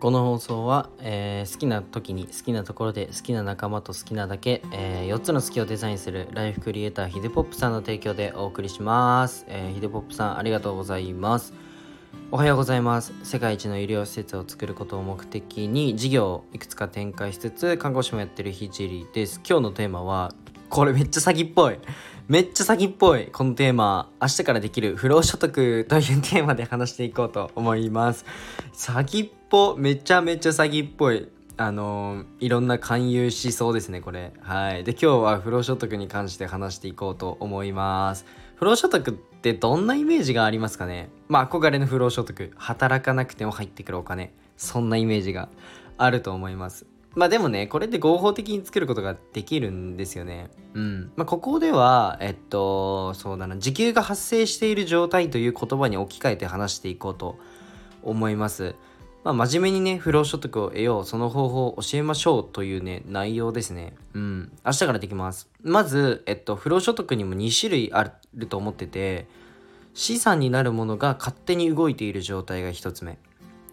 この放送は、えー好きな時に好きなところで好きな仲間と好きなだけ、え4つの好きをデザインするライフクリエイターヒデポップさんの提供でお送りします、えーヒデポップさんありがとうございます。おはようございます。世界一の医療施設を作ることを目的に事業をいくつか展開しつつ看護師もやってるひじりです。今日のテーマはこれめっちゃ詐欺っぽい。めっちゃ詐欺っぽい。このテーマ明日からできる不労所得というテーマで話していこうと思います。詐欺っぽめちゃめちゃ詐欺っぽいあのーいろんな勧誘しそうですねこれ。はい。で今日は不労所得に関して話していこうと思います。不労所得ってどんなイメージがありますかね？まあ憧れの不労所得。働かなくても入ってくるお金。そんなイメージがあると思います。まあでもねこれって合法的に作ることができるんですよね。うん。まあここではえっとそうだな。時給が発生している状態という言葉に置き換えて話していこうと思います。まあ、真面目にね、不労所得を得よう、その方法を教えましょうというね、内容ですね。うん。明日からできます。まず、えっと、不労所得にも2種類あると思ってて、資産になるものが勝手に動いている状態が1つ目。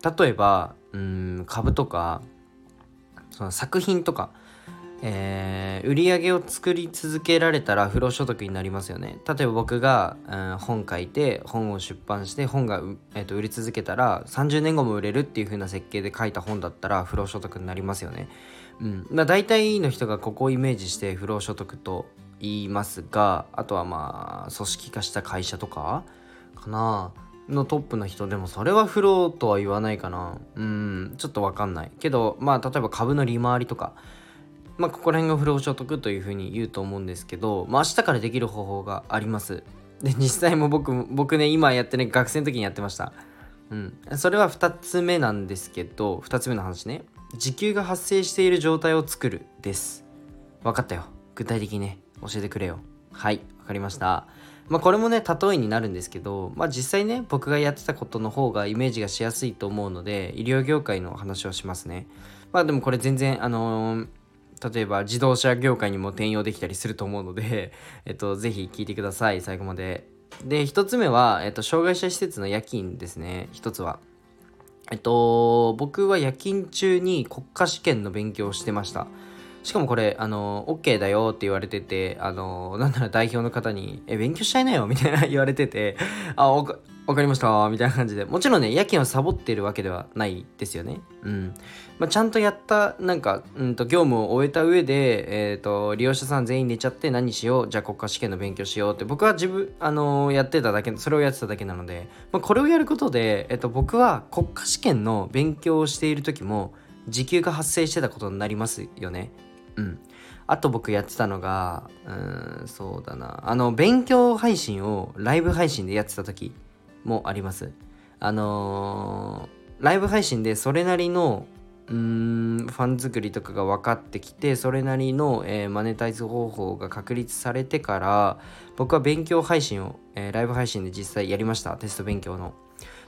例えば、うん、株とか、その作品とか、えー売り上げを作り続けられたら不労所得になりますよね。例えば僕が、うん本書いて本を出版して本が、えーと売り続けたら30年後も売れるっていう風な設計で書いた本だったら不労所得になりますよね。うん。まあ大体の人がここをイメージして不労所得と言いますがあとはまあ組織化した会社とかかな。のトップの人でもそれは不労とは言わないかな。うん。ちょっとわかんない。けどまあ例えば株の利回りとかまあ、ここら辺が不労所得というふうに言うと思うんですけど、まあ、明日からできる方法があります。で、実際も僕、僕ね、今やってね、学生の時にやってました。うん。それは2つ目なんですけど、2つ目の話ね。時給が発生している状態を作るです。分かったよ。具体的にね、教えてくれよ。はい、わかりました。まあこれもね、例えになるんですけど、まあ実際ね、僕がやってたことの方がイメージがしやすいと思うので、医療業界の話をしますね。まあでもこれ全然、あのー例えば自動車業界にも転用できたりすると思うので、えっと、ぜひ聞いてください、最後まで。で、一つ目は、えっと、障害者施設の夜勤ですね、一つは。えっと、僕は夜勤中に国家試験の勉強をしてました。しかもこれ、あの、OK だよって言われてて、あの、なんなら代表の方に、え、勉強しちゃいなよみたいな言われてて、あ、わかりましたみたいな感じで。もちろんね、夜勤をサボってるわけではないですよね。うん。まあ、ちゃんとやった、なんか、うんと、業務を終えた上で、えっ、と、利用者さん全員寝ちゃって何しよう？じゃあ国家試験の勉強しようって、僕は自分、あのやってただけ、それをやってただけなので、まあ、これをやることで、えっ、と、僕は国家試験の勉強をしている時も、時給が発生してたことになりますよね。うん。あと僕やってたのが、うん、そうだな。あの、勉強配信をライブ配信でやってた時もあります。あのーライブ配信でそれなりの、うーん、ファン作りとかが分かってきて、それなりの、えーマネタイズ方法が確立されてから、僕は勉強配信を、えーライブ配信で実際やりました。テスト勉強の。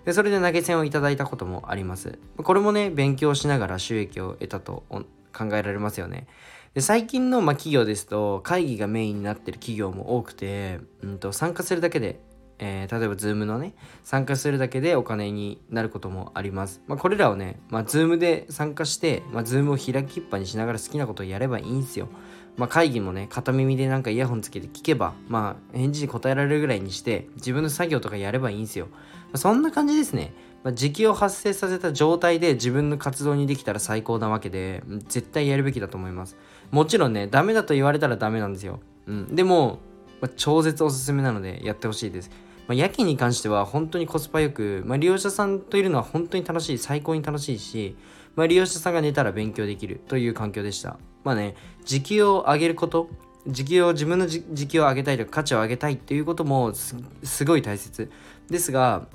で、それで投げ銭をいただいたこともあります。これもね、勉強しながら収益を得たと考えられますよね。で最近の、まあ、企業ですと会議がメインになってる企業も多くて、うん、と参加するだけで、えー例えば Zoom のね参加するだけでお金になることもあります、まあ、これらをね、まあ、Zoom で参加して、まあ、Zoom を開きっぱにしながら好きなことをやればいいんですよ。まあ、会議もね片耳でなんかイヤホンつけて聞けばまあ返事に答えられるぐらいにして自分の作業とかやればいいんですよ、まあそんな感じですね。まあ、時給を発生させた状態で自分の活動にできたら最高なわけで絶対やるべきだと思います。もちろんねダメだと言われたらダメなんですよ、うん、でも、まあ、超絶おすすめなのでやってほしいです。まあ、夜勤に関しては本当にコスパよく、まあ、利用者さんといるのは本当に楽しい最高に楽しいし、まあ、利用者さんが寝たら勉強できるという環境でした。まあね時給を上げること時給を自分の時給を上げたいとか価値を上げたいっていうこともすごい大切ですが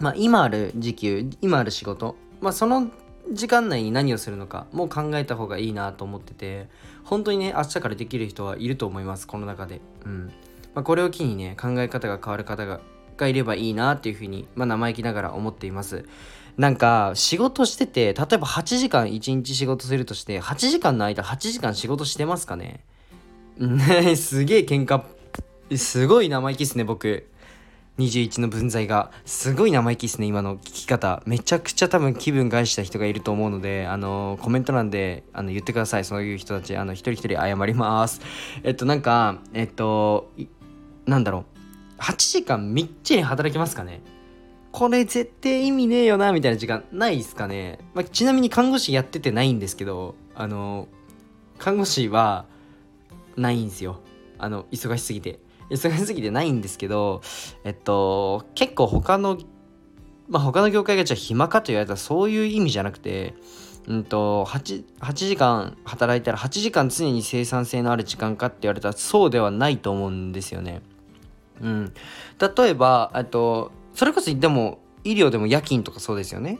まあ、今ある時給今ある仕事、まあ、その時間内に何をするのかもう考えた方がいいなと思ってて本当にね明日からできる人はいると思いますこの中で、うん。まあ、これを機にね考え方が変わる方ががいればいいなっていうふうに、まあ、生意気ながら思っています。なんか仕事してて例えば8時間1日仕事するとして8時間の間8時間仕事してますかね？ね すげえ喧嘩すごい生意気っすね僕。21の分際がすごい生意気ですね今の聞き方。めちゃくちゃ多分気分害した人がいると思うのであのコメント欄であの言ってください。そういう人たちあの一人一人謝ります。えっとなんかえっとなんだろう。8時間みっちり働きますかね？これ絶対意味ねえよなみたいな時間ないっすかね、まあ、ちなみに看護師やっててないんですけどあの看護師はないんですよ。あの忙しすぎて。忙しすぎてないんですけどえっと結構他のまあ他の業界がじゃあ暇かと言われたらそういう意味じゃなくてうんと 8, 8時間働いたら8時間常に生産性のある時間かって言われたらそうではないと思うんですよね。うん、例えばえっとそれこそでも医療でも夜勤とかそうですよね。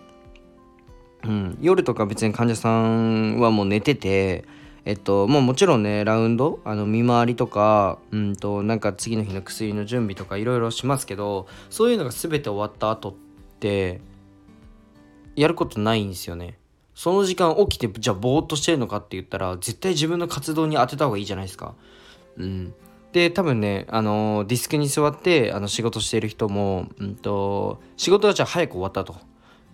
うん、夜とか別に患者さんはもう寝ててえっと、もうもちろんね、ラウンド、あの見回りとか、うんと、なんか次の日の薬の準備とかいろいろしますけど、そういうのが全て終わった後って、やることないんですよね。その時間起きて、じゃあぼーっとしてるのかって言ったら、絶対自分の活動に当てた方がいいじゃないですか。うん。で、多分ね、あのディスクに座って、あの、仕事してる人も、うんと、仕事がじゃあ早く終わったと。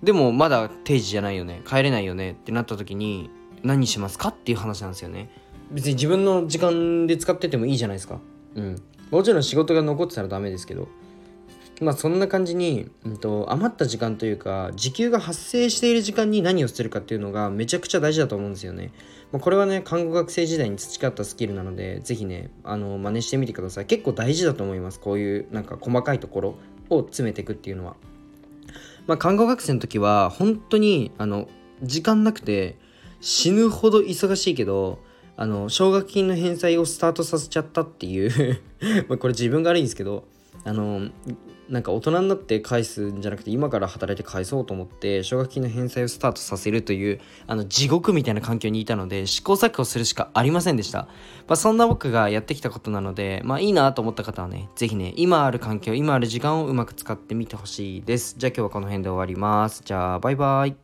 でも、まだ定時じゃないよね。帰れないよねってなった時に、何しますかっていう話なんですよね別に自分の時間で使っててもいいじゃないですかうんもちろん仕事が残ってたらダメですけどまあそんな感じに、うんと、余った時間というか時給が発生している時間に何をするかっていうのがめちゃくちゃ大事だと思うんですよね。まあ、これはね看護学生時代に培ったスキルなので是非ねあの真似してみてください。結構大事だと思いますこういうなんか細かいところを詰めていくっていうのは。まあ、看護学生の時は本当にあの時間なくて死ぬほど忙しいけどあの奨学金の返済をスタートさせちゃったっていう まこれ自分が悪いんですけどあのなんか大人になって返すんじゃなくて今から働いて返そうと思って奨学金の返済をスタートさせるというあの地獄みたいな環境にいたので試行錯誤するしかありませんでした、まあ、そんな僕がやってきたことなのでまあいいなと思った方はね是非ね今ある環境今ある時間をうまく使ってみてほしいです。じゃあ今日はこの辺で終わります。じゃあバイバイ。